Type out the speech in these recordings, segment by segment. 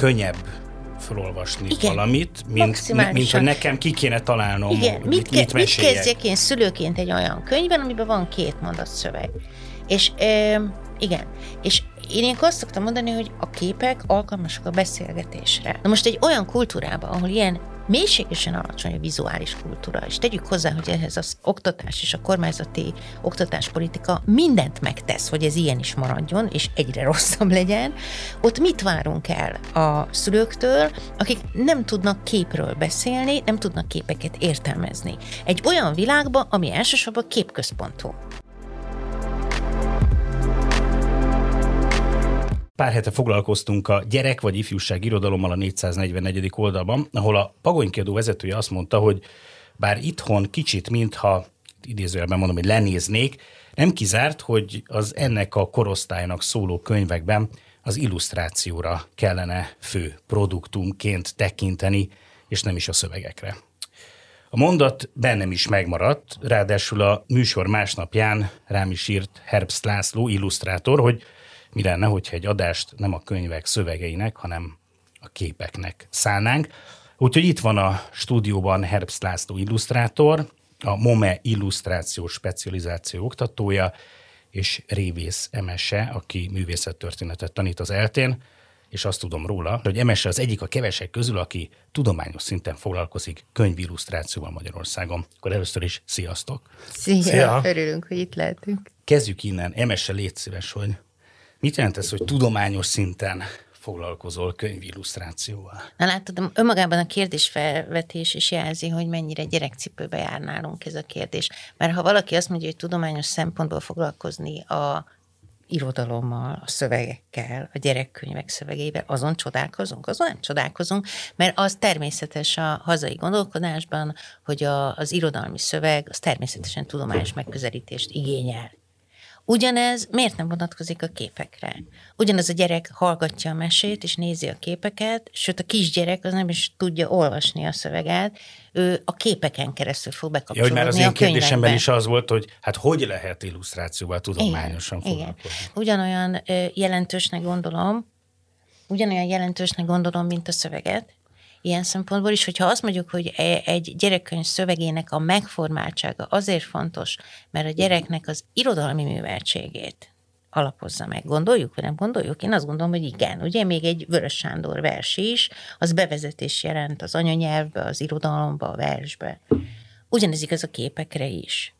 könnyebb felolvasni Igen, valamit, mint, mint hogy nekem ki kéne találnom, Igen, mit, mit, mit kezdjek én szülőként egy olyan könyvben, amiben van két mondat szöveg. És e, igen, és én ilyenkor azt szoktam mondani, hogy a képek alkalmasak a beszélgetésre. Na most egy olyan kultúrában, ahol ilyen mélységesen alacsony a vizuális kultúra, és tegyük hozzá, hogy ehhez az oktatás és a kormányzati oktatáspolitika mindent megtesz, hogy ez ilyen is maradjon, és egyre rosszabb legyen, ott mit várunk el a szülőktől, akik nem tudnak képről beszélni, nem tudnak képeket értelmezni. Egy olyan világban, ami elsősorban képközpontú. Pár hete foglalkoztunk a gyerek vagy ifjúság irodalommal a 444. oldalban, ahol a Pagonykiadó vezetője azt mondta, hogy bár itthon kicsit, mintha idézőjelben mondom, hogy lenéznék, nem kizárt, hogy az ennek a korosztálynak szóló könyvekben az illusztrációra kellene fő produktumként tekinteni, és nem is a szövegekre. A mondat bennem is megmaradt, ráadásul a műsor másnapján rám is írt Herbst László, illusztrátor, hogy mi lenne, hogyha egy adást nem a könyvek szövegeinek, hanem a képeknek szállnánk. Úgyhogy itt van a stúdióban Herbst László illusztrátor, a MOME illusztráció specializáció oktatója, és Révész Emese, aki művészettörténetet tanít az eltén, és azt tudom róla, hogy Emese az egyik a kevesek közül, aki tudományos szinten foglalkozik könyvillusztrációval Magyarországon. Akkor először is sziasztok! Szia! Szia. Örülünk, hogy itt lehetünk. Kezdjük innen. Emese, légy szíves, hogy Mit jelent ez, hogy tudományos szinten foglalkozol könyvillusztrációval? Na látod, önmagában a kérdésfelvetés is jelzi, hogy mennyire gyerekcipőbe jár nálunk ez a kérdés. Mert ha valaki azt mondja, hogy tudományos szempontból foglalkozni a irodalommal, a szövegekkel, a gyerekkönyvek szövegeivel, azon csodálkozunk, azon nem csodálkozunk, mert az természetes a hazai gondolkodásban, hogy a, az irodalmi szöveg az természetesen tudományos megközelítést igényel. Ugyanez miért nem vonatkozik a képekre? Ugyanaz a gyerek hallgatja a mesét, és nézi a képeket, sőt a kisgyerek az nem is tudja olvasni a szöveget, ő a képeken keresztül fog bekapcsolódni ja, hogy már az én kérdésemben is az volt, hogy hát hogy lehet illusztrációval tudományosan igen, foglalkozni? Igen. Ugyanolyan jelentősnek gondolom, ugyanolyan jelentősnek gondolom, mint a szöveget, ilyen szempontból is, hogyha azt mondjuk, hogy e, egy gyerekkönyv szövegének a megformáltsága azért fontos, mert a gyereknek az irodalmi műveltségét alapozza meg. Gondoljuk, vagy nem gondoljuk? Én azt gondolom, hogy igen. Ugye még egy Vörös Sándor vers is, az bevezetés jelent az anyanyelvbe, az irodalomba, a versbe. Ugyanez igaz a képekre is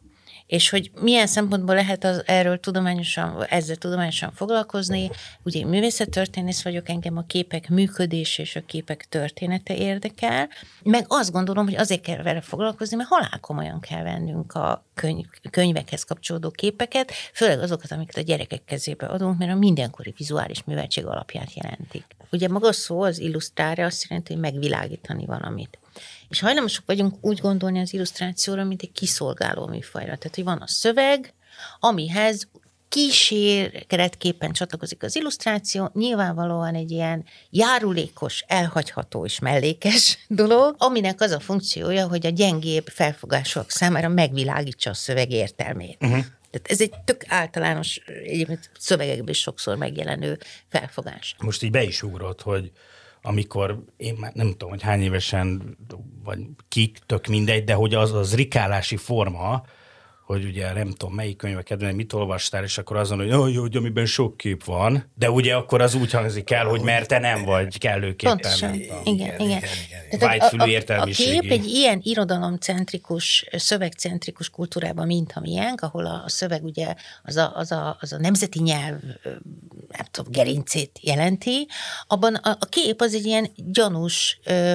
és hogy milyen szempontból lehet az, erről tudományosan, ezzel tudományosan foglalkozni. Ugye művészettörténész vagyok, engem a képek működés és a képek története érdekel, meg azt gondolom, hogy azért kell vele foglalkozni, mert halálkomolyan kell vennünk a könyv, könyvekhez kapcsolódó képeket, főleg azokat, amiket a gyerekek kezébe adunk, mert a mindenkori vizuális műveltség alapját jelentik. Ugye maga szó az illusztrálja azt jelenti, hogy megvilágítani valamit. És hajlamosak vagyunk úgy gondolni az illusztrációra, mint egy kiszolgáló műfajra. Tehát, hogy van a szöveg, amihez kíséretképpen csatlakozik az illusztráció, nyilvánvalóan egy ilyen járulékos, elhagyható és mellékes dolog, aminek az a funkciója, hogy a gyengébb felfogások számára megvilágítsa a szöveg értelmét. Uh-huh. Tehát ez egy tök általános, egyébként szövegekben is sokszor megjelenő felfogás. Most így be is ugrott, hogy amikor én már nem tudom, hogy hány évesen, vagy kik, tök mindegy, de hogy az az rikálási forma, hogy ugye nem tudom melyik könyveket, mit olvastál, és akkor azon, hogy, hogy, hogy amiben sok kép van, de ugye akkor az úgy hangzik el, hogy mert te nem vagy kellőképpen. Pontosan. Igen, igen. igen. igen. Vágyfülű a, a, a kép egy ilyen irodalomcentrikus, szövegcentrikus kultúrában, mint a miénk, ahol a, a szöveg ugye az a, az, a, az a nemzeti nyelv nem tudom, gerincét jelenti, abban a, a kép az egy ilyen gyanús ö,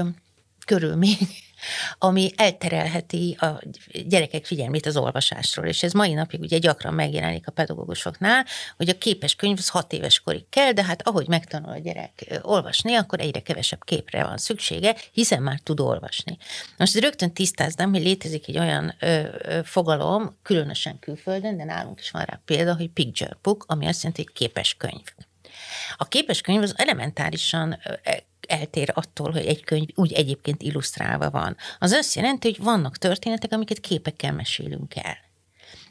körülmény, ami elterelheti a gyerekek figyelmét az olvasásról. És ez mai napig ugye gyakran megjelenik a pedagógusoknál, hogy a képes könyv az hat éves korig kell, de hát ahogy megtanul a gyerek olvasni, akkor egyre kevesebb képre van szüksége, hiszen már tud olvasni. Most rögtön tisztáznám, hogy létezik egy olyan ö, ö, fogalom, különösen külföldön, de nálunk is van rá példa, hogy picture book, ami azt jelenti, hogy képes könyv. A képes könyv az elementárisan eltér attól, hogy egy könyv úgy egyébként illusztrálva van. Az azt jelenti, hogy vannak történetek, amiket képekkel mesélünk el.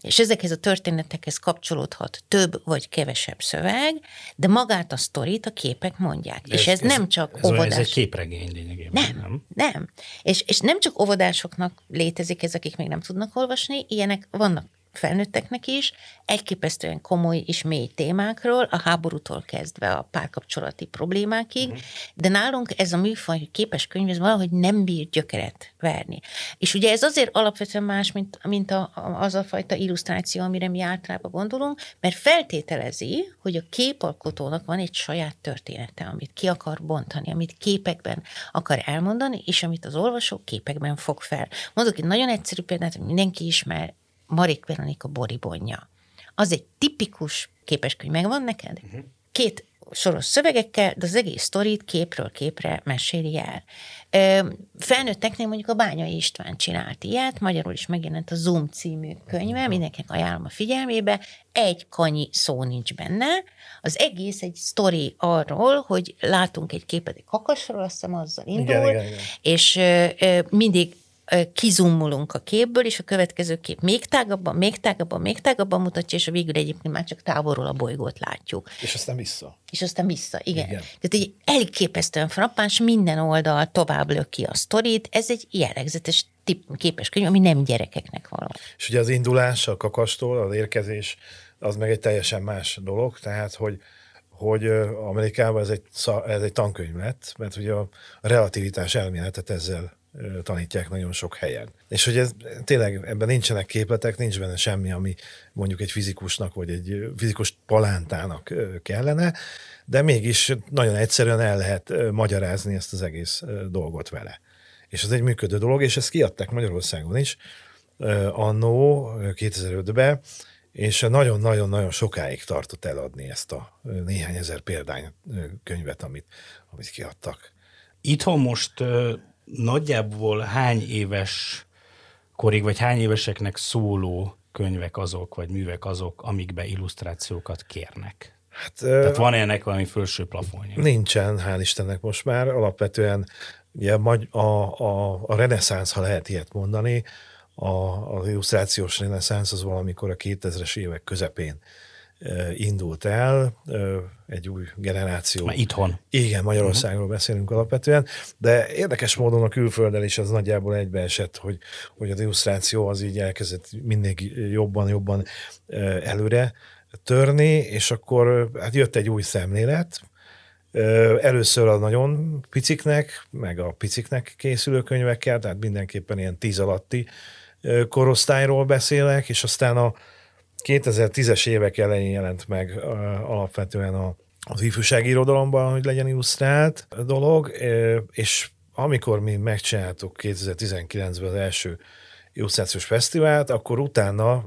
és ezekhez a történetekhez kapcsolódhat több vagy kevesebb szöveg, de magát a sztorit a képek mondják. De és ez, ez nem csak ez, óvodás. Ez egy képregény lényegében. Nem, nem. nem. És, és nem csak óvodásoknak létezik ez, akik még nem tudnak olvasni, ilyenek vannak felnőtteknek is, elképesztően komoly és mély témákról, a háborútól kezdve a párkapcsolati problémákig, uh-huh. de nálunk ez a műfaj, hogy képes könyv, ez valahogy nem bír gyökeret verni. És ugye ez azért alapvetően más, mint, mint a, az a fajta illusztráció, amire mi általában gondolunk, mert feltételezi, hogy a képalkotónak van egy saját története, amit ki akar bontani, amit képekben akar elmondani, és amit az olvasó képekben fog fel. Mondok egy nagyon egyszerű példát, hogy mindenki ismer, Marik Veronika boribonja. Az egy tipikus képeskönyv, megvan neked? Uh-huh. Két soros szövegekkel, de az egész sztorit képről képre meséli el. Felnőtteknél mondjuk a Bányai István csinált ilyet, magyarul is megjelent a Zoom című könyve, mindenkinek ajánlom a figyelmébe, egy kanyi szó nincs benne, az egész egy sztori arról, hogy látunk egy képet egy kakasról, azt hiszem azzal indul, igen, igen, igen. és mindig kizummulunk a képből, és a következő kép még tágabban, még tágabban, még tágabban mutatja, és a végül egyébként már csak távolról a bolygót látjuk. És aztán vissza. És aztán vissza, igen. igen. Tehát egy elképesztően frappáns, minden oldal tovább löki a sztorit, ez egy jellegzetes tip, képes könyv, ami nem gyerekeknek való. És ugye az indulás a kakastól, az érkezés, az meg egy teljesen más dolog, tehát hogy hogy Amerikában ez egy, ez egy tankönyv lett, mert ugye a relativitás elméletet ezzel tanítják nagyon sok helyen. És hogy ez tényleg ebben nincsenek képletek, nincs benne semmi, ami mondjuk egy fizikusnak vagy egy fizikus palántának kellene, de mégis nagyon egyszerűen el lehet magyarázni ezt az egész dolgot vele. És ez egy működő dolog, és ezt kiadták Magyarországon is annó 2005-ben, és nagyon-nagyon-nagyon sokáig tartott eladni ezt a néhány ezer példány könyvet, amit, amit kiadtak. Itthon most nagyjából hány éves korig, vagy hány éveseknek szóló könyvek azok, vagy művek azok, amikbe illusztrációkat kérnek? Hát, Tehát van ennek valami felső plafonja? Nincsen, hál' Istennek most már. Alapvetően ugye a, a, a reneszánsz, ha lehet ilyet mondani, a, az illusztrációs reneszánsz az valamikor a 2000-es évek közepén indult el, egy új generáció. Már itthon. Igen, Magyarországról uh-huh. beszélünk alapvetően, de érdekes módon a külfölddel is az nagyjából egybeesett, hogy, hogy az illusztráció az így elkezdett mindig jobban-jobban előre törni, és akkor hát jött egy új szemlélet, Először a nagyon piciknek, meg a piciknek készülő könyvekkel, tehát mindenképpen ilyen tíz alatti korosztályról beszélek, és aztán a, 2010-es évek elején jelent meg alapvetően a, az ifjúsági irodalomban, hogy legyen illusztrált dolog, és amikor mi megcsináltuk 2019-ben az első illusztrációs fesztivált, akkor utána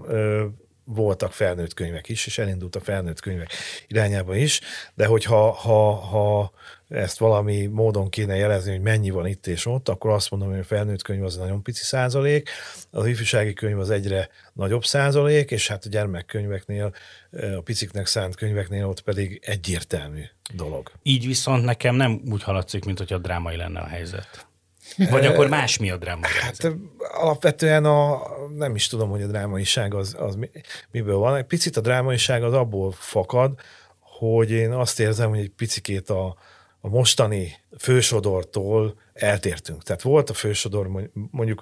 voltak felnőtt könyvek is, és elindult a felnőtt könyvek irányába is, de hogyha ha, ha ezt valami módon kéne jelezni, hogy mennyi van itt és ott, akkor azt mondom, hogy a felnőtt könyv az nagyon pici százalék, az ifjúsági könyv az egyre nagyobb százalék, és hát a gyermekkönyveknél, a piciknek szánt könyveknél ott pedig egyértelmű dolog. Így viszont nekem nem úgy haladszik, mint hogy a drámai lenne a helyzet. Vagy akkor más mi a drámai Hát alapvetően a, nem is tudom, hogy a drámaiság az, az miből van. Egy picit a drámaiság az abból fakad, hogy én azt érzem, hogy egy picikét a, a mostani fősodortól eltértünk. Tehát volt a fősodor mondjuk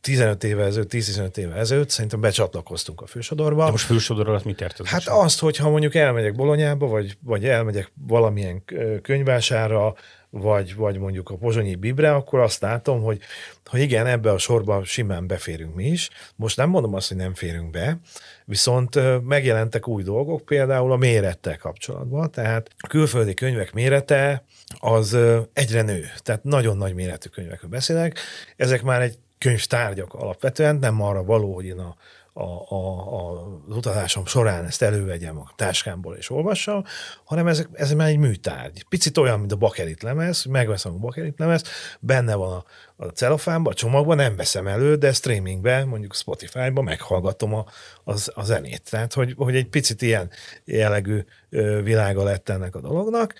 15 éve ezelőtt, 10-15 éve ezelőtt szerintem becsatlakoztunk a fősodorba. De most fősodor alatt mit érted? Hát azt, hogyha mondjuk elmegyek Bolonyába, vagy, vagy elmegyek valamilyen könyvására, vagy, vagy mondjuk a pozsonyi Bibre, akkor azt látom, hogy, hogy igen, ebbe a sorba simán beférünk mi is. Most nem mondom azt, hogy nem férünk be, viszont megjelentek új dolgok, például a mérettel kapcsolatban, tehát a külföldi könyvek mérete az egyre nő, tehát nagyon nagy méretű könyvekről beszélek. Ezek már egy könyvtárgyak alapvetően, nem arra való, hogy én a a, a, az utazásom során ezt elővegyem a táskámból és olvassam, hanem ez, ez már egy műtárgy. Picit olyan, mint a bakelit lemez, megveszem a bakelit lemez, benne van a, a celofánban, a csomagban, nem veszem elő, de streamingben, mondjuk Spotify-ban meghallgatom a, az, a zenét. Tehát, hogy, hogy egy picit ilyen jellegű világa lett ennek a dolognak,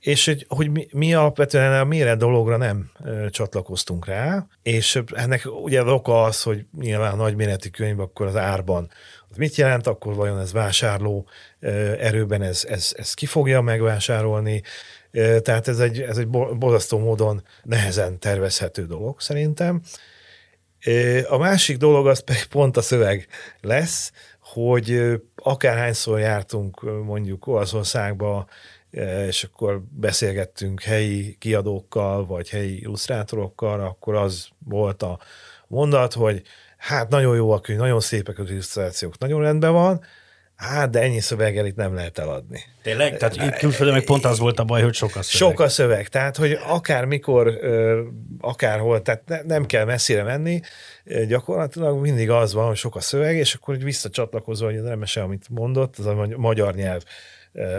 és hogy, hogy mi, mi alapvetően a méret dologra nem ö, csatlakoztunk rá, és ennek ugye az oka az, hogy nyilván a nagyméretű könyv akkor az árban az mit jelent, akkor vajon ez vásárló erőben ez, ez, ez ki fogja megvásárolni, tehát ez egy, ez egy borzasztó módon nehezen tervezhető dolog szerintem. A másik dolog az pedig pont a szöveg lesz, hogy akárhányszor jártunk mondjuk Olaszországba, és akkor beszélgettünk helyi kiadókkal, vagy helyi illusztrátorokkal, akkor az volt a mondat, hogy hát nagyon jó a könyv, nagyon szépek az illusztrációk, nagyon rendben van, Hát, de ennyi szöveggel itt nem lehet eladni. Tényleg? Tehát itt külföldön meg pont az volt a baj, hogy sok a szöveg. Sok a szöveg, tehát hogy akár mikor, akárhol, tehát nem kell messzire menni, gyakorlatilag mindig az van, hogy sok a szöveg, és akkor így visszacsatlakozva, hogy az remese, amit mondott, az a magyar nyelv,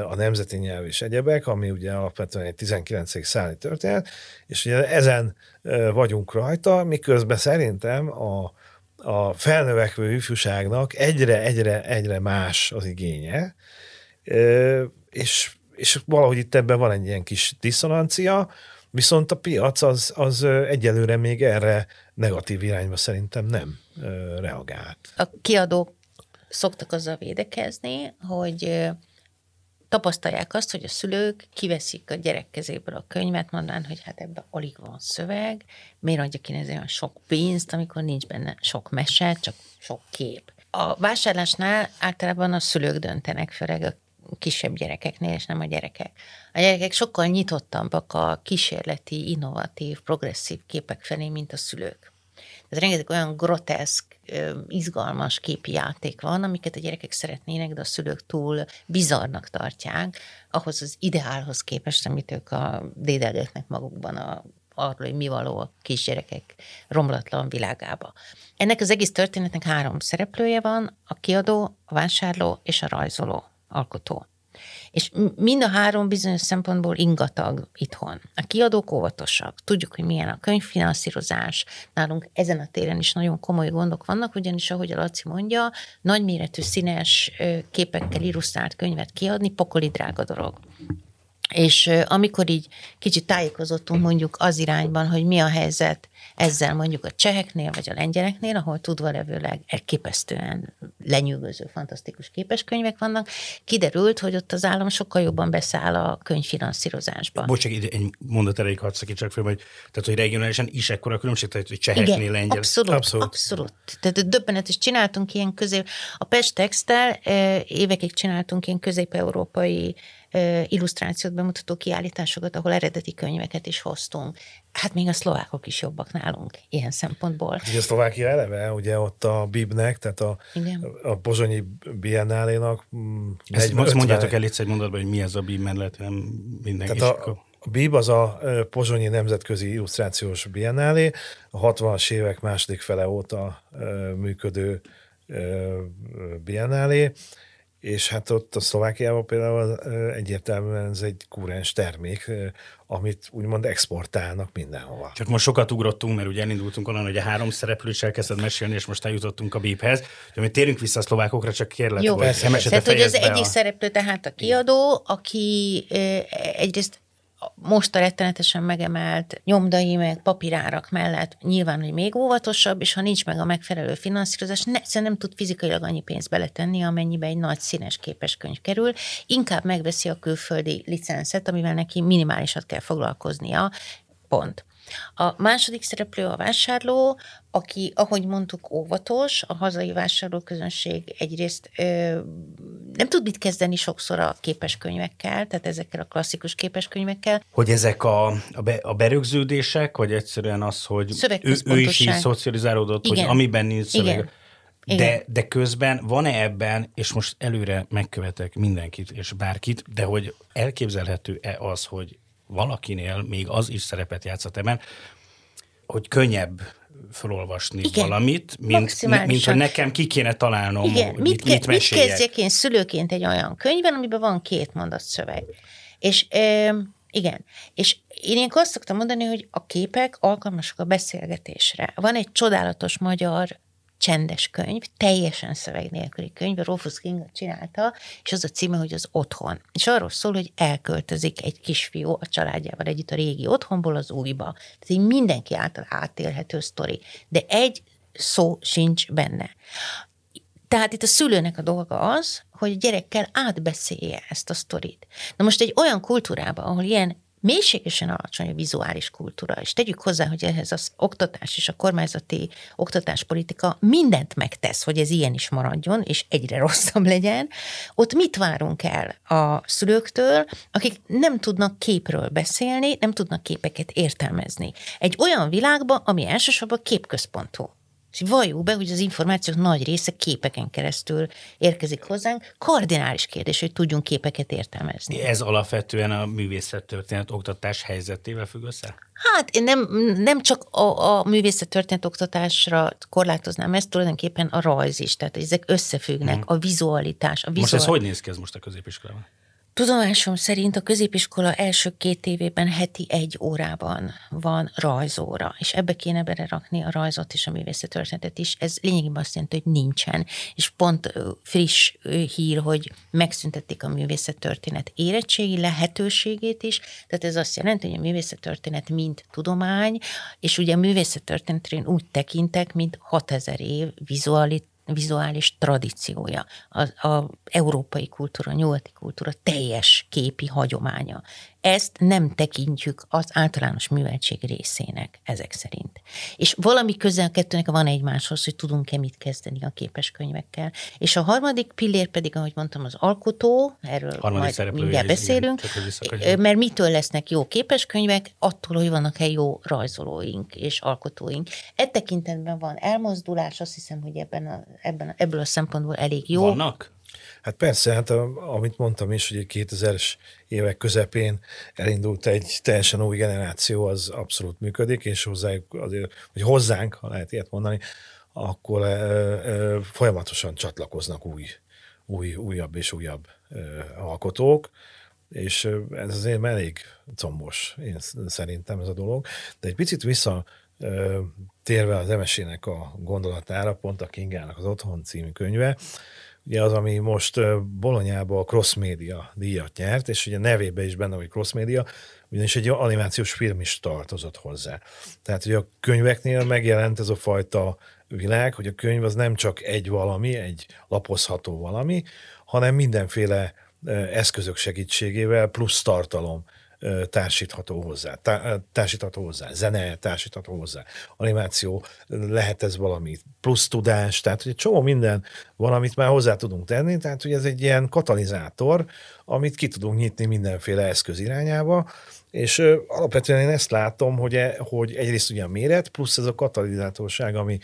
a nemzeti nyelv és egyebek, ami ugye alapvetően egy 19. századi történet, és ugye ezen vagyunk rajta, miközben szerintem a, a felnövekvő ifjúságnak egyre, egyre, egyre más az igénye, és, és valahogy itt ebben van egy ilyen kis diszonancia, viszont a piac az, az egyelőre még erre negatív irányba szerintem nem reagált. A kiadók szoktak azzal védekezni, hogy tapasztalják azt, hogy a szülők kiveszik a gyerek kezéből a könyvet, mondván, hogy hát ebben alig van szöveg, miért adja ki ez olyan sok pénzt, amikor nincs benne sok mese, csak sok kép. A vásárlásnál általában a szülők döntenek, főleg a kisebb gyerekeknél, és nem a gyerekek. A gyerekek sokkal nyitottabbak a kísérleti, innovatív, progresszív képek felé, mint a szülők. Ez rengeteg olyan groteszk, izgalmas képi játék van, amiket a gyerekek szeretnének, de a szülők túl bizarnak tartják, ahhoz az ideálhoz képest, amit ők a dédelgetnek magukban a arról, hogy mi való a kisgyerekek romlatlan világába. Ennek az egész történetnek három szereplője van, a kiadó, a vásárló és a rajzoló, alkotó. És mind a három bizonyos szempontból ingatag itthon. A kiadók óvatosak. Tudjuk, hogy milyen a könyvfinanszírozás. Nálunk ezen a téren is nagyon komoly gondok vannak, ugyanis, ahogy a Laci mondja, nagyméretű színes képekkel illusztrált könyvet kiadni pokoli drága dolog. És amikor így kicsit tájékozottunk mondjuk az irányban, hogy mi a helyzet ezzel mondjuk a cseheknél vagy a lengyeleknél, ahol tudva levőleg elképesztően lenyűgöző, fantasztikus képeskönyvek vannak, kiderült, hogy ott az állam sokkal jobban beszáll a könyvfinanszírozásba. Bocs, csak egy mondat elég hadd szakítsak fel, hogy, tehát, hogy regionálisan is ekkora különbség, tehát hogy cseheknél, Igen, lengyel. Abszolút, abszolút, abszolút. Tehát döbbenet, és csináltunk ilyen közép, a Pest Textel évekig csináltunk ilyen közép-európai illusztrációt bemutató kiállításokat, ahol eredeti könyveket is hoztunk. Hát még a szlovákok is jobbak nálunk ilyen szempontból. Ugye a Szlovákia eleve, ugye ott a Bibnek, tehát a, Igen. a Pozsonyi Biennálénak... Mm, Ezt most mondjátok el egy mondatban, hogy mi ez a Bib, mert lehet, nem mindenki tehát a, a BIB az a Pozsonyi Nemzetközi Illusztrációs Biennálé, a 60-as évek második fele óta működő Biennálé, és hát ott a Szlovákiában például egyértelműen ez egy kurens termék, amit úgymond exportálnak mindenhova. Csak most sokat ugrottunk, mert ugye elindultunk onnan, hogy a három szereplő is elkezdett mesélni, és most eljutottunk a bíphez. Hogy térjünk vissza a szlovákokra, csak kérlek, Jó, hogy Tehát, hogy az egyik a... szereplő tehát a kiadó, aki egyrészt most a rettenetesen megemelt nyomdai meg papírárak mellett nyilván, hogy még óvatosabb, és ha nincs meg a megfelelő finanszírozás, ne, nem tud fizikailag annyi pénzt beletenni, amennyibe egy nagy színes képeskönyv kerül, inkább megveszi a külföldi licenszet, amivel neki minimálisat kell foglalkoznia, pont. A második szereplő a vásárló, aki, ahogy mondtuk, óvatos, a hazai vásárlóközönség egyrészt ö, nem tud mit kezdeni sokszor a képeskönyvekkel, tehát ezekkel a klasszikus képeskönyvekkel. Hogy ezek a, a, be, a berögződések, vagy egyszerűen az, hogy ő, ő is így szocializálódott, Igen. hogy amiben nincs szöveg. Igen. De, de közben van-e ebben, és most előre megkövetek mindenkit és bárkit, de hogy elképzelhető-e az, hogy valakinél még az is szerepet játszott ebben, hogy könnyebb felolvasni Igen, valamit, mint, mint hogy nekem ki kéne találnom, Igen, mit, mit, mit, mit kezdjek én szülőként egy olyan könyvben, amiben van két mondat szöveg. És e, igen, és én ilyenkor azt szoktam mondani, hogy a képek alkalmasak a beszélgetésre. Van egy csodálatos magyar csendes könyv, teljesen szöveg nélküli könyv, a Rufus King csinálta, és az a címe, hogy az otthon. És arról szól, hogy elköltözik egy kisfiú a családjával együtt a régi otthonból az újba. Tehát így mindenki által átélhető sztori. De egy szó sincs benne. Tehát itt a szülőnek a dolga az, hogy a gyerekkel átbeszélje ezt a sztorit. Na most egy olyan kultúrában, ahol ilyen mélységesen alacsony a vizuális kultúra, és tegyük hozzá, hogy ehhez az oktatás és a kormányzati oktatáspolitika mindent megtesz, hogy ez ilyen is maradjon, és egyre rosszabb legyen, ott mit várunk el a szülőktől, akik nem tudnak képről beszélni, nem tudnak képeket értelmezni. Egy olyan világban, ami elsősorban képközpontú. És valljuk be, hogy az információk nagy része képeken keresztül érkezik hozzánk. Kardinális kérdés, hogy tudjunk képeket értelmezni. Ez alapvetően a művészettörténet oktatás helyzetével függ össze? Hát én nem, nem csak a, a művészettörténet oktatásra korlátoznám ezt, tulajdonképpen a rajz is, tehát ezek összefüggnek, hmm. a vizualitás. A vizual... Most ez hogy néz ki ez most a középiskolában? Tudomásom szerint a középiskola első két évében heti egy órában van rajzóra, és ebbe kéne belerakni a rajzot és a művészettörténetet is. Ez lényegében azt jelenti, hogy nincsen. És pont friss hír, hogy megszüntették a művészettörténet érettségi lehetőségét is, tehát ez azt jelenti, hogy a művészettörténet mint tudomány, és ugye a művészettörténetre én úgy tekintek, mint 6000 év vizualit vizuális tradíciója, a, a európai kultúra, nyugati kultúra teljes képi hagyománya ezt nem tekintjük az általános műveltség részének ezek szerint. És valami közel a kettőnek van egymáshoz, hogy tudunk-e mit kezdeni a képes könyvekkel. És a harmadik pillér pedig, ahogy mondtam, az alkotó, erről harmadik majd mindjárt beszélünk, igen, mert mitől lesznek jó képes könyvek, attól, hogy vannak-e jó rajzolóink és alkotóink. E tekintetben van elmozdulás, azt hiszem, hogy ebben a, ebben a, ebből a szempontból elég jó. Vannak? Hát persze, hát amit mondtam is, hogy 2000-es évek közepén elindult egy teljesen új generáció, az abszolút működik, és hozzájuk azért, hogy hozzánk, ha lehet ilyet mondani, akkor e, e, folyamatosan csatlakoznak új, új, újabb és újabb e, alkotók, és ez azért elég combos, én szerintem ez a dolog. De egy picit vissza térve az emesének a gondolatára, pont a Kingának az Otthon című könyve, ugye az, ami most Bolonyába a Cross Media díjat nyert, és ugye nevébe is benne, hogy Cross Media, ugyanis egy animációs film is tartozott hozzá. Tehát ugye a könyveknél megjelent ez a fajta világ, hogy a könyv az nem csak egy valami, egy lapozható valami, hanem mindenféle eszközök segítségével plusz tartalom társítható hozzá, társítható hozzá, zene társítható hozzá, animáció, lehet ez valami plusz tudás, tehát hogy egy csomó minden van, amit már hozzá tudunk tenni, tehát hogy ez egy ilyen katalizátor, amit ki tudunk nyitni mindenféle eszköz irányába, és ö, alapvetően én ezt látom, hogy, e, hogy egyrészt ugye a méret, plusz ez a katalizátorság, ami,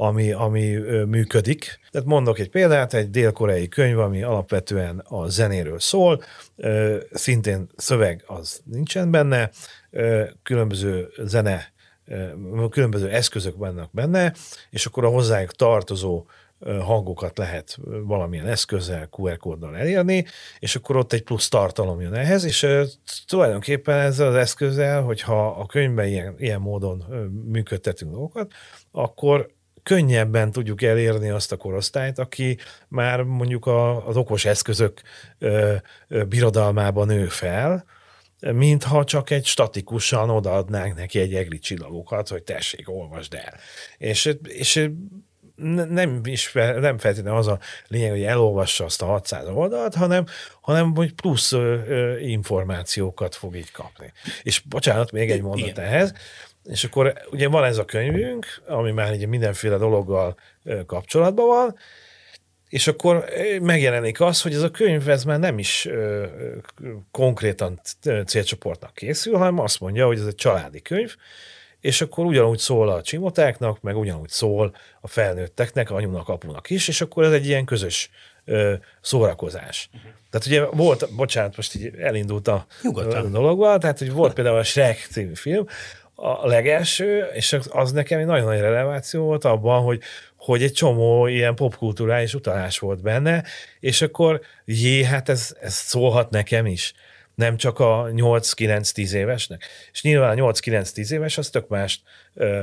ami, ami működik. Tehát mondok egy példát, egy dél-koreai könyv, ami alapvetően a zenéről szól, szintén szöveg az nincsen benne, különböző zene, különböző eszközök vannak benne, és akkor a hozzájuk tartozó hangokat lehet valamilyen eszközzel, QR kóddal elérni, és akkor ott egy plusz tartalom jön ehhez, és tulajdonképpen ezzel az eszközzel, hogyha a könyvben ilyen, ilyen módon működtetünk dolgokat, akkor könnyebben tudjuk elérni azt a korosztályt, aki már mondjuk a, az okos eszközök ö, ö, birodalmában nő fel, mintha csak egy statikusan odaadnánk neki egy egri csillagokat, hogy tessék, olvasd el. És, és nem is nem feltétlenül az a lényeg, hogy elolvassa azt a 600 oldalt, hanem, hanem hogy plusz ö, ö, információkat fog így kapni. És bocsánat, még egy mondat Igen. ehhez, és akkor ugye van ez a könyvünk, ami már ugye mindenféle dologgal kapcsolatban van, és akkor megjelenik az, hogy ez a könyv ez már nem is ö, konkrétan célcsoportnak készül, hanem azt mondja, hogy ez egy családi könyv, és akkor ugyanúgy szól a csimotáknak, meg ugyanúgy szól a felnőtteknek, anyunak, apunak is, és akkor ez egy ilyen közös ö, szórakozás. Uh-huh. Tehát ugye volt, bocsánat, most így elindult a, a dologval, tehát hogy volt például a Shrek című film, a legelső, és az nekem egy nagyon nagy releváció volt abban, hogy, hogy egy csomó ilyen popkulturális utalás volt benne, és akkor jé, hát ez, ez szólhat nekem is nem csak a 8-9-10 évesnek. És nyilván a 8-9-10 éves az tök mást ö,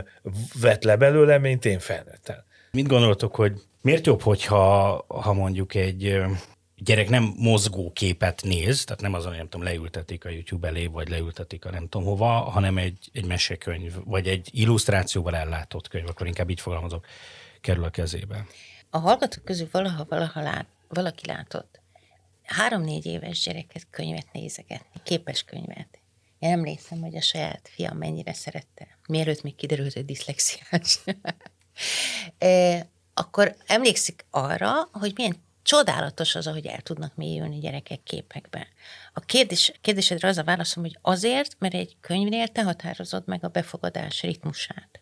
vett le belőle, mint én felnőttem. Mit gondoltok, hogy miért jobb, hogyha ha mondjuk egy gyerek nem mozgó képet néz, tehát nem azon, nem tudom, leültetik a YouTube elé, vagy leültetik a nem tudom hova, hanem egy, egy mesekönyv, vagy egy illusztrációval ellátott könyv, akkor inkább így fogalmazok, kerül a kezébe. A hallgatók közül valaha, valaha lát, valaki látott három-négy éves gyereket könyvet nézegetni, képes könyvet. Én emlékszem, hogy a saját fiam mennyire szerette, mielőtt még kiderült, hogy diszlexiás. e, akkor emlékszik arra, hogy milyen csodálatos az, ahogy el tudnak mélyülni gyerekek képekbe. A kérdés, kérdésedre az a válaszom, hogy azért, mert egy könyvnél te határozod meg a befogadás ritmusát.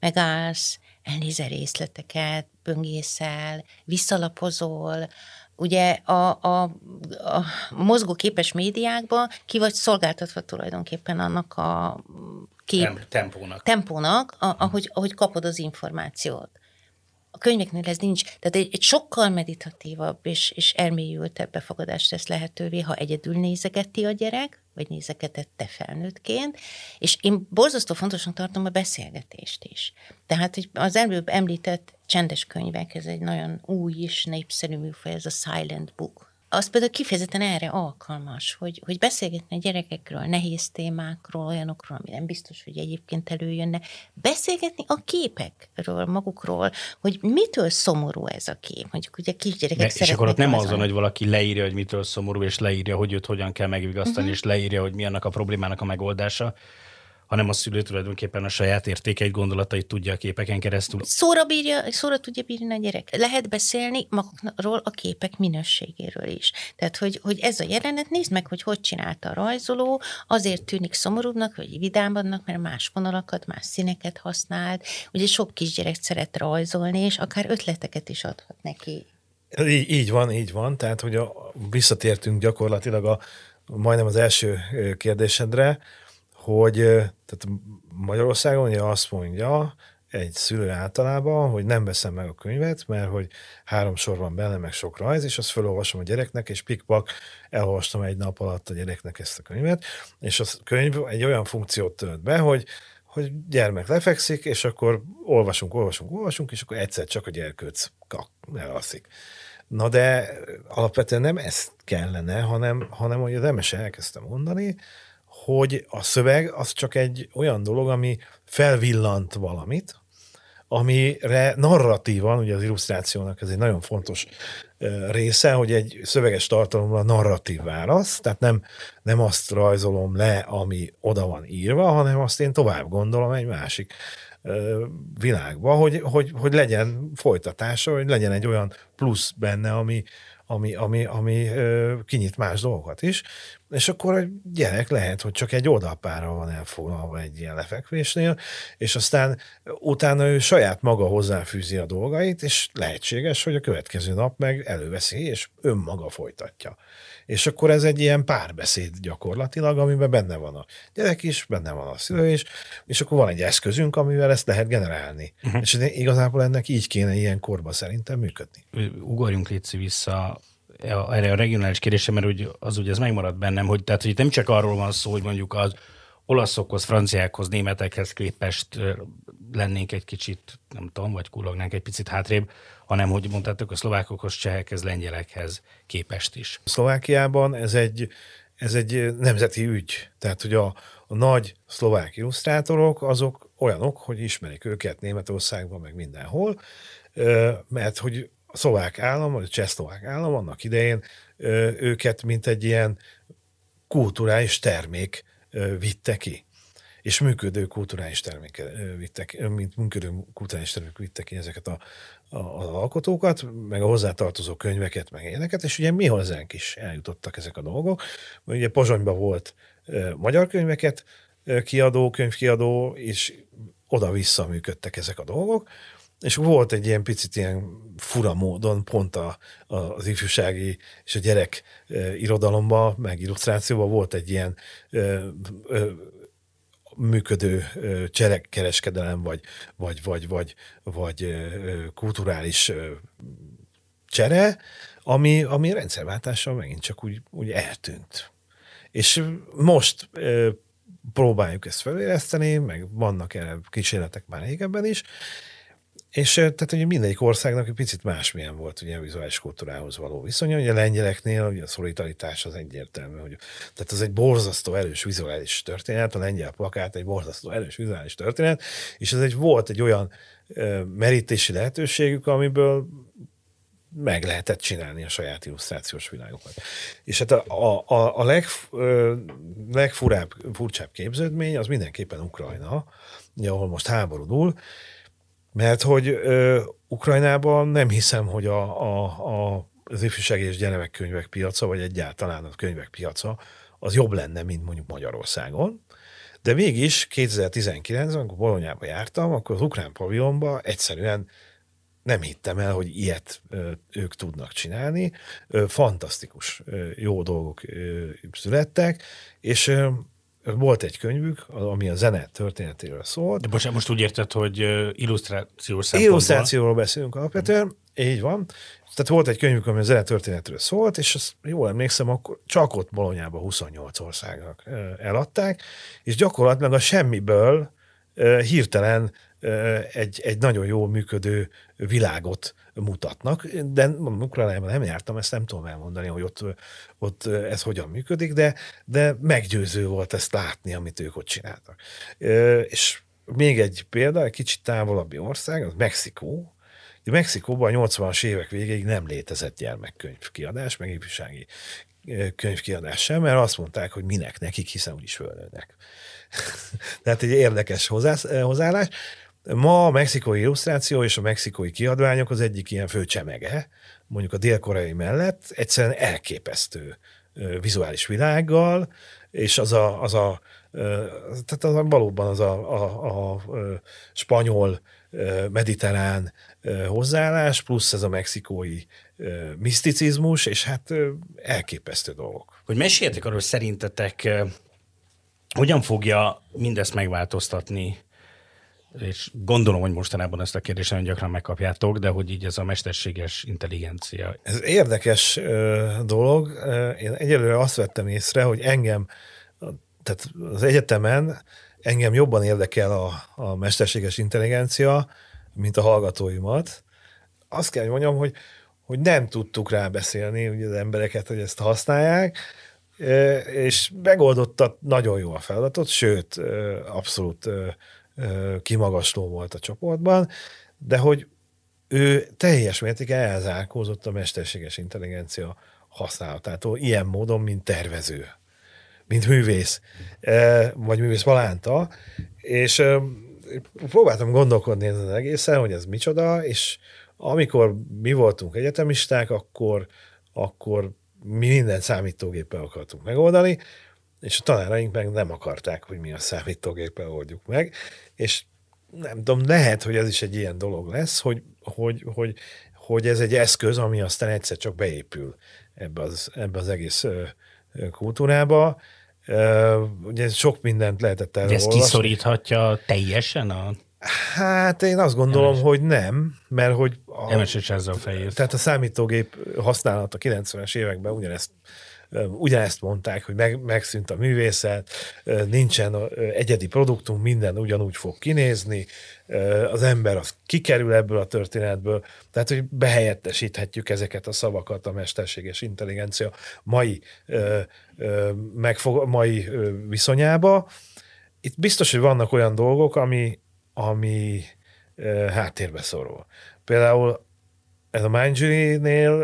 Megállsz, elnézel részleteket, böngészel, visszalapozol, ugye a, a, a mozgóképes médiákban ki vagy szolgáltatva tulajdonképpen annak a kép... tempónak. Tempónak, a, ahogy, ahogy kapod az információt a könyveknél ez nincs. Tehát egy, egy sokkal meditatívabb és, és elmélyültebb befogadást tesz lehetővé, ha egyedül nézegeti a gyerek, vagy nézegetett te felnőttként, és én borzasztó fontosnak tartom a beszélgetést is. Tehát, hogy az előbb említett csendes könyvek, ez egy nagyon új és népszerű műfaj, ez a silent book, az például kifejezetten erre alkalmas, hogy, hogy beszélgetni a gyerekekről, nehéz témákról, olyanokról, ami nem biztos, hogy egyébként előjönne. Beszélgetni a képekről, magukról, hogy mitől szomorú ez a kép. Mondjuk ugye kisgyerekek És akkor ott nem azon, hogy valaki leírja, hogy mitől szomorú, és leírja, hogy őt hogyan kell megvigasztani, uh-huh. és leírja, hogy mi annak a problémának a megoldása, hanem a szülő tulajdonképpen a saját értékeit, gondolatait tudja a képeken keresztül. Szóra, bírja, szóra tudja bírni a gyerek. Lehet beszélni magukról a képek minőségéről is. Tehát, hogy, hogy ez a jelenet, nézd meg, hogy hogy csinálta a rajzoló, azért tűnik szomorúbbnak, vagy vidámabbnak, mert más vonalakat, más színeket használt. Ugye sok kisgyerek szeret rajzolni, és akár ötleteket is adhat neki. Így, így van, így van. Tehát, hogy a, visszatértünk gyakorlatilag a majdnem az első kérdésedre, hogy tehát Magyarországon ugye azt mondja egy szülő általában, hogy nem veszem meg a könyvet, mert hogy három sor van benne, meg sok rajz, és azt felolvasom a gyereknek, és pikpak elolvastam egy nap alatt a gyereknek ezt a könyvet, és a könyv egy olyan funkciót tölt be, hogy hogy gyermek lefekszik, és akkor olvasunk, olvasunk, olvasunk, és akkor egyszer csak a gyerkőc kak, elalszik. Na de alapvetően nem ezt kellene, hanem, hanem hogy az emese elkezdte mondani, hogy a szöveg az csak egy olyan dolog, ami felvillant valamit, amire narratívan, ugye az illusztrációnak ez egy nagyon fontos része, hogy egy szöveges tartalomra narratív válasz, tehát nem, nem azt rajzolom le, ami oda van írva, hanem azt én tovább gondolom egy másik világba, hogy, hogy, hogy legyen folytatása, hogy legyen egy olyan plusz benne, ami, ami, ami, ami ö, kinyit más dolgokat is, és akkor a gyerek lehet, hogy csak egy oldalpára van elfoglalva egy ilyen lefekvésnél, és aztán utána ő saját maga hozzáfűzi a dolgait, és lehetséges, hogy a következő nap meg előveszi, és önmaga folytatja. És akkor ez egy ilyen párbeszéd gyakorlatilag, amiben benne van a gyerek is, benne van a szülő is, és akkor van egy eszközünk, amivel ezt lehet generálni. Uh-huh. És igazából ennek így kéne ilyen korba szerintem működni. Ugorjunk létszi vissza erre a regionális kérdésre, mert úgy, az ugye ez megmaradt bennem, hogy, tehát, hogy nem csak arról van szó, hogy mondjuk az olaszokhoz, franciákhoz, németekhez képest lennénk egy kicsit, nem tudom, vagy kullagnánk egy picit hátrébb, hanem hogy mondtátok a szlovákokhoz, csehekhez, lengyelekhez képest is. Szlovákiában ez egy, ez egy nemzeti ügy. Tehát, hogy a, a nagy szlovák illusztrátorok azok olyanok, hogy ismerik őket Németországban, meg mindenhol, mert hogy a szlovák állam, vagy a csehszlovák állam annak idején őket, mint egy ilyen kulturális termék vitte ki és működő kulturális termék vittek, mint működő kulturális termék vittek ki ezeket a, a, az alkotókat, meg a hozzátartozó könyveket, meg ilyeneket, és ugye mi hozzánk is eljutottak ezek a dolgok. Ugye Pozsonyban volt magyar könyveket kiadó, könyvkiadó, és oda-vissza működtek ezek a dolgok, és volt egy ilyen picit ilyen fura módon pont a, a, az ifjúsági és a gyerek e, irodalomban, meg illusztrációban volt egy ilyen e, e, működő cserekkereskedelem, vagy, vagy, vagy, vagy, vagy kulturális csere, ami, ami rendszerváltással megint csak úgy, úgy eltűnt. És most próbáljuk ezt feléreszteni, meg vannak erre kísérletek már régebben is, És tehát ugye mindegyik országnak egy picit másmilyen volt ugye a vizuális kultúrához való viszonya. Ugye a lengyeleknél ugye a szolidaritás az egyértelmű, hogy tehát az egy borzasztó erős vizuális történet, a lengyel plakát egy borzasztó erős vizuális történet, és ez egy volt egy olyan merítési lehetőségük, amiből meg lehetett csinálni a saját illusztrációs világokat. És hát a, a, a leg, legfurább, furcsább képződmény az mindenképpen Ukrajna, ahol most háborúdul, mert hogy ö, Ukrajnában nem hiszem, hogy a, a, a, az ifjúság és gyermekkönyvek piaca, vagy egyáltalán a könyvek piaca, az jobb lenne, mint mondjuk Magyarországon. De mégis 2019-ben, amikor Bolonyába jártam, akkor az ukrán pavilonba egyszerűen nem hittem el, hogy ilyet ők tudnak csinálni. Fantasztikus jó dolgok születtek, és volt egy könyvük, ami a zene történetéről szólt. De bocsánat, most úgy érted, hogy illusztrációs szempontból... Illusztrációról beszélünk alapvetően, így van. Tehát volt egy könyvük, ami a zene történetről szólt, és azt jól emlékszem, akkor csak ott Bolonyában 28 országnak eladták, és gyakorlatilag a semmiből hirtelen egy, egy nagyon jól működő világot mutatnak, de Ukrajnában nem jártam, ezt nem tudom elmondani, hogy ott, ott ez hogyan működik, de, de meggyőző volt ezt látni, amit ők ott csináltak. És még egy példa, egy kicsit távolabbi ország, az Mexikó. Mexikóban a 80-as évek végéig nem létezett gyermekkönyvkiadás, meg ifjúsági könyvkiadás sem, mert azt mondták, hogy minek nekik, hiszen úgyis fölnőnek. Tehát egy érdekes hozzáállás. Ma a mexikói illusztráció és a mexikói kiadványok az egyik ilyen fő csemege, mondjuk a dél-koreai mellett, egyszerűen elképesztő vizuális világgal, és az a, az a tehát az valóban az a, a, a, spanyol, mediterrán hozzáállás, plusz ez a mexikói miszticizmus, és hát elképesztő dolgok. Hogy meséljetek arról, szerintetek hogyan fogja mindezt megváltoztatni és gondolom, hogy mostanában ezt a kérdést nagyon gyakran megkapjátok, de hogy így ez a mesterséges intelligencia. Ez érdekes ö, dolog. Én egyelőre azt vettem észre, hogy engem, tehát az egyetemen engem jobban érdekel a, a mesterséges intelligencia, mint a hallgatóimat. Azt kell, hogy mondjam, hogy, hogy nem tudtuk rábeszélni ugye az embereket, hogy ezt használják, és megoldotta nagyon jó a feladatot, sőt, abszolút kimagasló volt a csoportban, de hogy ő teljes mértékben elzárkózott a mesterséges intelligencia használatától, ilyen módon, mint tervező, mint művész, vagy művész Valánta, és próbáltam gondolkodni ezen az egészen, hogy ez micsoda, és amikor mi voltunk egyetemisták, akkor, akkor mi minden számítógéppel akartunk megoldani, és a tanáraink meg nem akarták, hogy mi a számítógéppel oldjuk meg, és nem tudom, lehet, hogy ez is egy ilyen dolog lesz, hogy, hogy, hogy, hogy ez egy eszköz, ami aztán egyszer csak beépül ebbe az, ebbe az egész kultúrába. Ugye sok mindent lehetett erről Ez kiszoríthatja teljesen a... Hát én azt gondolom, Emes. hogy nem, mert hogy... A, ezzel a fejét. Tehát a számítógép használata 90-es években ugyanezt ugyanezt mondták, hogy meg, megszűnt a művészet, nincsen egyedi produktum, minden ugyanúgy fog kinézni, az ember az kikerül ebből a történetből, tehát hogy behelyettesíthetjük ezeket a szavakat a mesterséges intelligencia mai, megfog, mai viszonyába. Itt biztos, hogy vannak olyan dolgok, ami, ami háttérbe szorul. Például ez a Mindjury-nél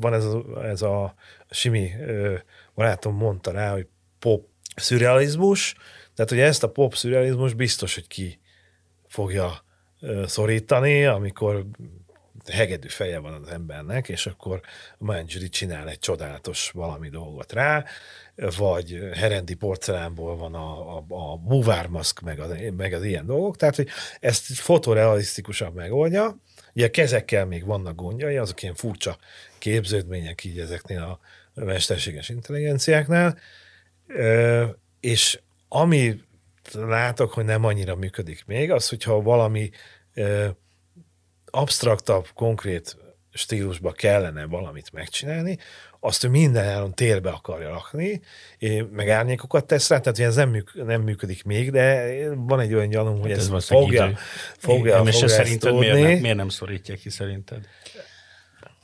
van ez a, ez a Simi barátom mondta rá, hogy pop szürrealizmus, tehát ugye ezt a pop szürrealizmus biztos, hogy ki fogja szorítani, amikor hegedű feje van az embernek, és akkor a Manjuri csinál egy csodálatos valami dolgot rá, vagy herendi porcelánból van a, a, a buvármaszk, meg az, meg az ilyen dolgok, tehát hogy ezt fotorealisztikusan megoldja, ugye a kezekkel még vannak gondjai, azok ilyen furcsa képződmények így ezeknél a mesterséges intelligenciáknál, és ami látok, hogy nem annyira működik még, az, hogyha valami absztraktabb, konkrét stílusba kellene valamit megcsinálni, azt ő mindenáron térbe akarja rakni, meg árnyékokat tesz rá, tehát ez nem, műk, nem működik még, de van egy olyan gyanúm, hogy hát ez, ez fogja, fogja, fogja, fogja szerinted miért nem, miért nem szorítja ki szerinted?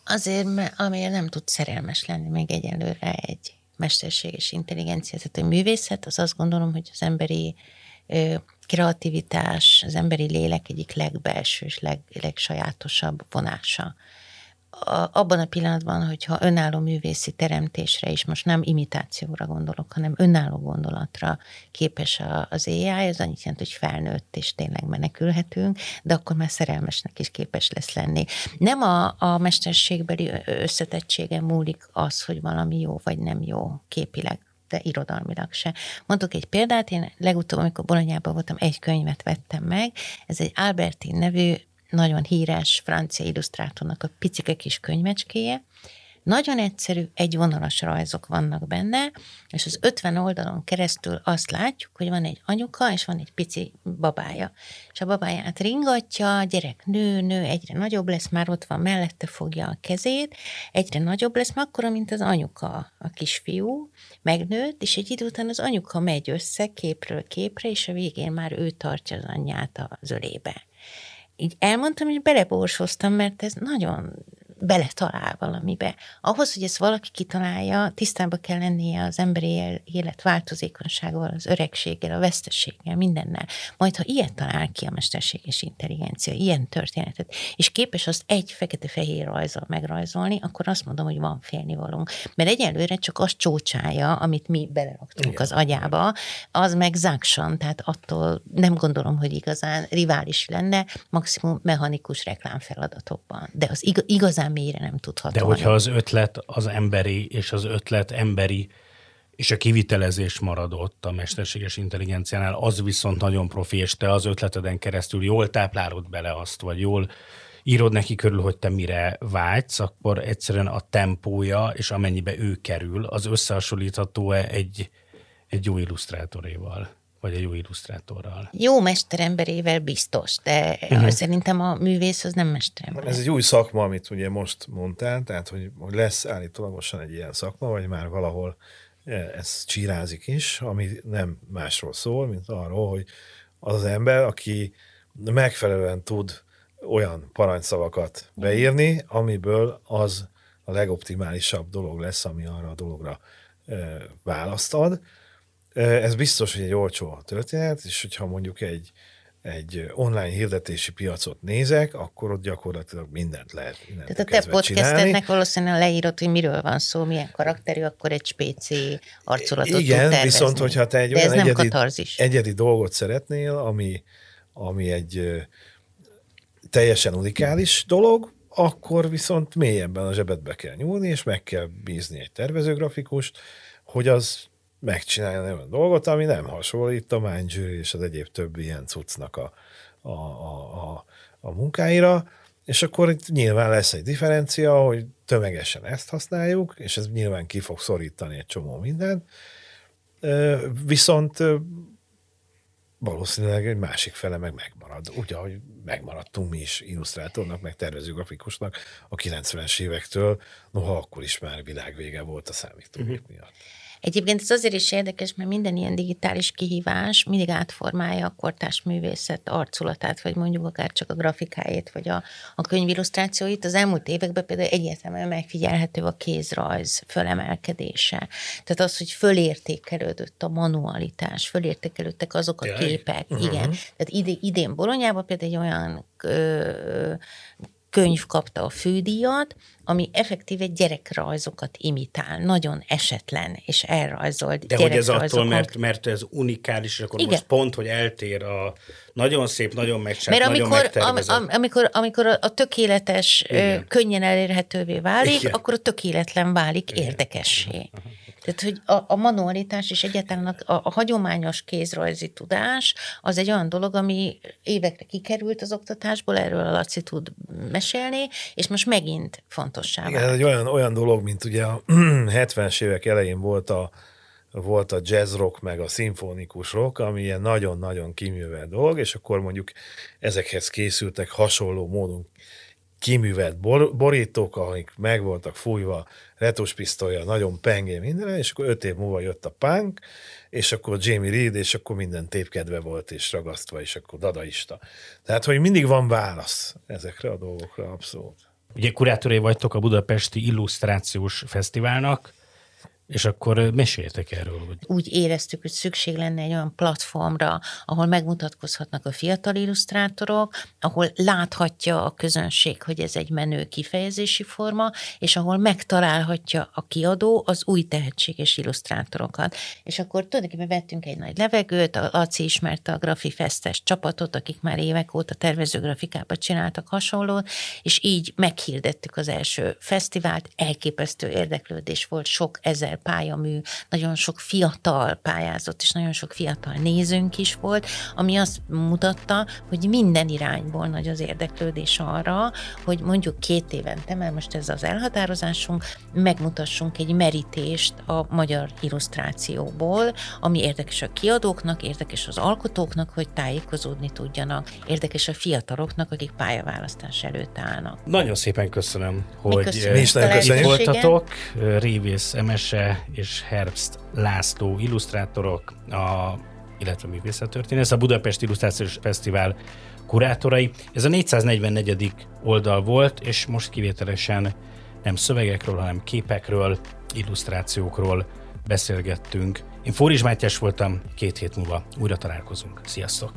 Azért, mert amiért nem tud szerelmes lenni még egyelőre egy mesterséges intelligencia, tehát a művészet, az azt gondolom, hogy az emberi kreativitás, az emberi lélek egyik legbelső és leg, legsajátosabb vonása abban a pillanatban, hogyha önálló művészi teremtésre is, most nem imitációra gondolok, hanem önálló gondolatra képes a, az AI, az annyit jelent, hogy felnőtt és tényleg menekülhetünk, de akkor már szerelmesnek is képes lesz lenni. Nem a, a mesterségbeli összetettsége múlik az, hogy valami jó vagy nem jó képileg de irodalmilag se. Mondok egy példát, én legutóbb, amikor Bolonyában voltam, egy könyvet vettem meg, ez egy Albertin nevű nagyon híres francia illusztrátornak a picike kis könyvecskéje. Nagyon egyszerű, egy vonalas rajzok vannak benne, és az 50 oldalon keresztül azt látjuk, hogy van egy anyuka, és van egy pici babája. És a babáját ringatja, a gyerek nő, nő, egyre nagyobb lesz, már ott van, mellette fogja a kezét, egyre nagyobb lesz, már akkora, mint az anyuka, a kisfiú, megnőtt, és egy idő után az anyuka megy össze képről képre, és a végén már ő tartja az anyját az ölébe így elmondtam, hogy beleborsoztam, mert ez nagyon beletalál valamibe. Ahhoz, hogy ezt valaki kitalálja, tisztában kell lennie az emberi élet változékonyságával, az öregséggel, a vesztességgel, mindennel. Majd, ha ilyet talál ki a mesterséges intelligencia, ilyen történetet, és képes azt egy fekete-fehér rajzol megrajzolni, akkor azt mondom, hogy van félnivalónk. Mert egyelőre csak az csócsája, amit mi beleraktunk Igen. az agyába, az meg záksan, tehát attól nem gondolom, hogy igazán rivális lenne, maximum mechanikus reklámfeladatokban. De az igazán igazán mélyre nem tudható. De hogyha az ötlet az emberi, és az ötlet emberi, és a kivitelezés maradott a mesterséges intelligenciánál, az viszont nagyon profi, és te az ötleteden keresztül jól táplálod bele azt, vagy jól írod neki körül, hogy te mire vágysz, akkor egyszerűen a tempója, és amennyibe ő kerül, az összehasonlítható-e egy, egy jó illusztrátoréval? Vagy egy jó illusztrátorral. Jó mesteremberével biztos, de uh-huh. szerintem a művész az nem mesterember. Ez egy új szakma, amit ugye most mondtál, tehát hogy, hogy lesz állítólagosan egy ilyen szakma, vagy már valahol e, ez csírázik is, ami nem másról szól, mint arról, hogy az az ember, aki megfelelően tud olyan parancsszavakat beírni, amiből az a legoptimálisabb dolog lesz, ami arra a dologra e, választ ad, ez biztos, hogy egy olcsó történet, és hogyha mondjuk egy, egy online hirdetési piacot nézek, akkor ott gyakorlatilag mindent lehet. Tehát a te podcastednek valószínűleg leírod, hogy miről van szó, milyen karakterű, akkor egy spéci arculatot Igen, tud viszont hogyha te egy De olyan egyedi, egyedi dolgot szeretnél, ami, ami egy teljesen unikális dolog, akkor viszont mélyebben a zsebedbe kell nyúlni, és meg kell bízni egy tervezőgrafikust, hogy az megcsinálni olyan dolgot, ami nem hasonlít a Mindjury és az egyéb többi ilyen cuccnak a, a, a, a, a munkáira, és akkor itt nyilván lesz egy differencia, hogy tömegesen ezt használjuk, és ez nyilván ki fog szorítani egy csomó mindent, viszont valószínűleg egy másik fele meg megmarad. Úgy, ahogy megmaradtunk mi is illusztrátornak, meg tervezőgrafikusnak a 90-es évektől, noha akkor is már világvége volt a számítógép uh-huh. miatt. Egyébként ez azért is érdekes, mert minden ilyen digitális kihívás mindig átformálja a kortás művészet arculatát, vagy mondjuk akár csak a grafikáját, vagy a, a könyvillusztrációit. Az elmúlt években például egyértelműen megfigyelhető a kézrajz fölemelkedése. Tehát az, hogy fölértékelődött a manualitás, fölértékelődtek azok a Jaj. képek. Uh-huh. Igen. Tehát idén, Bolonyában például egy olyan könyv kapta a fődíjat, ami effektíve gyerekrajzokat imitál, nagyon esetlen, és elrajzolt De hogy ez attól, mert, mert ez unikális, és akkor Igen. most pont, hogy eltér a nagyon szép, nagyon megcsinált, Mert amikor, am, am, amikor, amikor a tökéletes Igen. könnyen elérhetővé válik, Igen. akkor a tökéletlen válik Igen. érdekessé. Aha. Tehát, hogy a, a manualitás és egyáltalán a, a, hagyományos kézrajzi tudás az egy olyan dolog, ami évekre kikerült az oktatásból, erről a Laci tud mesélni, és most megint fontossá Igen, ez egy olyan, olyan dolog, mint ugye a 70-es évek elején volt a, volt a jazz rock, meg a szimfonikus rock, ami ilyen nagyon-nagyon kiművel dolog, és akkor mondjuk ezekhez készültek hasonló módon kiművelt bor, borítók, amik meg voltak fújva, retós pisztolya, nagyon pengé minden, és akkor öt év múlva jött a punk, és akkor Jamie Reed, és akkor minden tépkedve volt, és ragasztva, és akkor dadaista. Tehát, hogy mindig van válasz ezekre a dolgokra, abszolút. Ugye kurátorai vagytok a Budapesti Illusztrációs Fesztiválnak, és akkor meséltek erről. Hogy... Úgy éreztük, hogy szükség lenne egy olyan platformra, ahol megmutatkozhatnak a fiatal illusztrátorok, ahol láthatja a közönség, hogy ez egy menő kifejezési forma, és ahol megtalálhatja a kiadó az új tehetséges illusztrátorokat. És akkor tulajdonképpen vettünk egy nagy levegőt, a Laci ismerte a Grafi Festes csapatot, akik már évek óta tervezőgrafikába csináltak hasonlót, és így meghirdettük az első fesztivált, elképesztő érdeklődés volt, sok ezer pályamű, nagyon sok fiatal pályázott, és nagyon sok fiatal nézőnk is volt, ami azt mutatta, hogy minden irányból nagy az érdeklődés arra, hogy mondjuk két évente, mert most ez az elhatározásunk, megmutassunk egy merítést a magyar illusztrációból, ami érdekes a kiadóknak, érdekes az alkotóknak, hogy tájékozódni tudjanak, érdekes a fiataloknak, akik pályaválasztás előtt állnak. Nagyon szépen köszönöm, hogy Mi is nagyon köszönjük. voltatok. Révész Emese és Herbst László illusztrátorok, a, illetve művészettörténész, a Budapest Illusztrációs Fesztivál kurátorai. Ez a 444. oldal volt, és most kivételesen nem szövegekről, hanem képekről, illusztrációkról beszélgettünk. Én Fóris Mátyás voltam, két hét múlva újra találkozunk. Sziasztok!